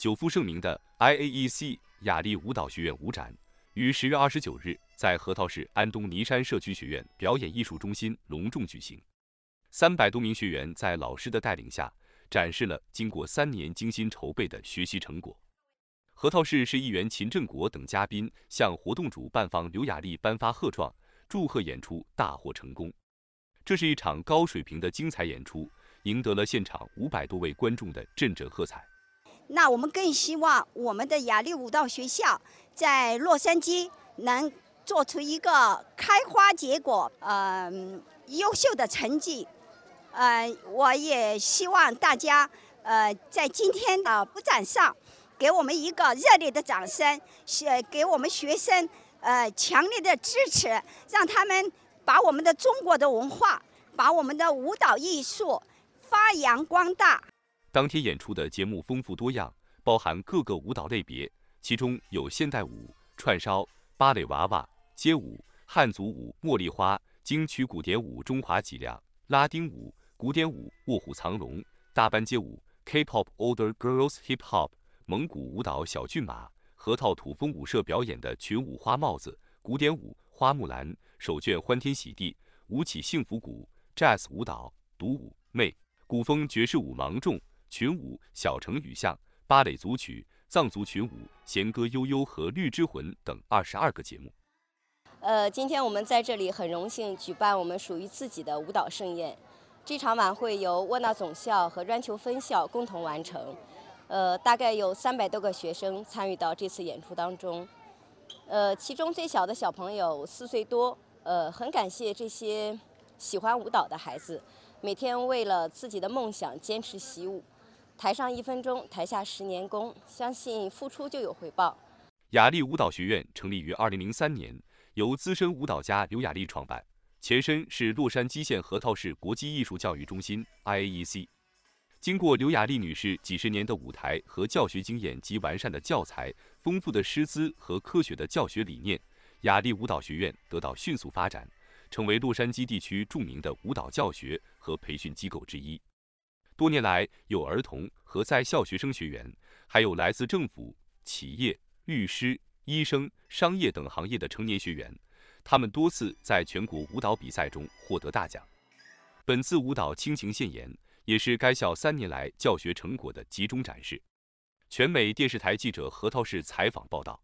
久负盛名的 IAEC 雅丽舞蹈学院舞展，于十月二十九日在核桃市安东尼山社区学院表演艺术中心隆重举行。三百多名学员在老师的带领下，展示了经过三年精心筹备的学习成果。核桃市市议员秦振国等嘉宾向活动主办方刘雅丽颁发贺状，祝贺演出大获成功。这是一场高水平的精彩演出，赢得了现场五百多位观众的阵阵喝彩。那我们更希望我们的雅丽舞蹈学校在洛杉矶能做出一个开花结果、呃优秀的成绩。呃，我也希望大家呃在今天的布展上给我们一个热烈的掌声，是给我们学生呃强烈的支持，让他们把我们的中国的文化、把我们的舞蹈艺术发扬光大。当天演出的节目丰富多样，包含各个舞蹈类别，其中有现代舞、串烧、芭蕾娃娃、街舞、汉族舞、茉莉花、京曲古典舞、中华脊梁、拉丁舞。古典舞、卧虎藏龙、大班街舞、K-pop、Older Girls Hip Hop、蒙古舞蹈小骏马、河套土风舞社表演的群舞花帽子、古典舞花木兰、手绢欢天喜地、舞起幸福鼓、Jazz 舞蹈、独舞妹、古风爵士舞芒种、群舞小城雨巷、芭蕾组曲、藏族群舞、弦歌悠悠和绿之魂等二十二个节目。呃，今天我们在这里很荣幸举办我们属于自己的舞蹈盛宴。这场晚会由沃纳总校和软球分校共同完成，呃，大概有三百多个学生参与到这次演出当中，呃，其中最小的小朋友四岁多，呃，很感谢这些喜欢舞蹈的孩子，每天为了自己的梦想坚持习武，台上一分钟，台下十年功，相信付出就有回报。雅丽舞蹈学院成立于二零零三年，由资深舞蹈家刘雅丽创办。前身是洛杉矶县核桃市国际艺术教育中心 （IAEC）。经过刘雅丽女士几十年的舞台和教学经验及完善的教材、丰富的师资和科学的教学理念，雅丽舞蹈学院得到迅速发展，成为洛杉矶地区著名的舞蹈教学和培训机构之一。多年来，有儿童和在校学生学员，还有来自政府、企业、律师、医生、商业等行业的成年学员。他们多次在全国舞蹈比赛中获得大奖。本次舞蹈倾情献言，也是该校三年来教学成果的集中展示。全美电视台记者核桃市采访报道。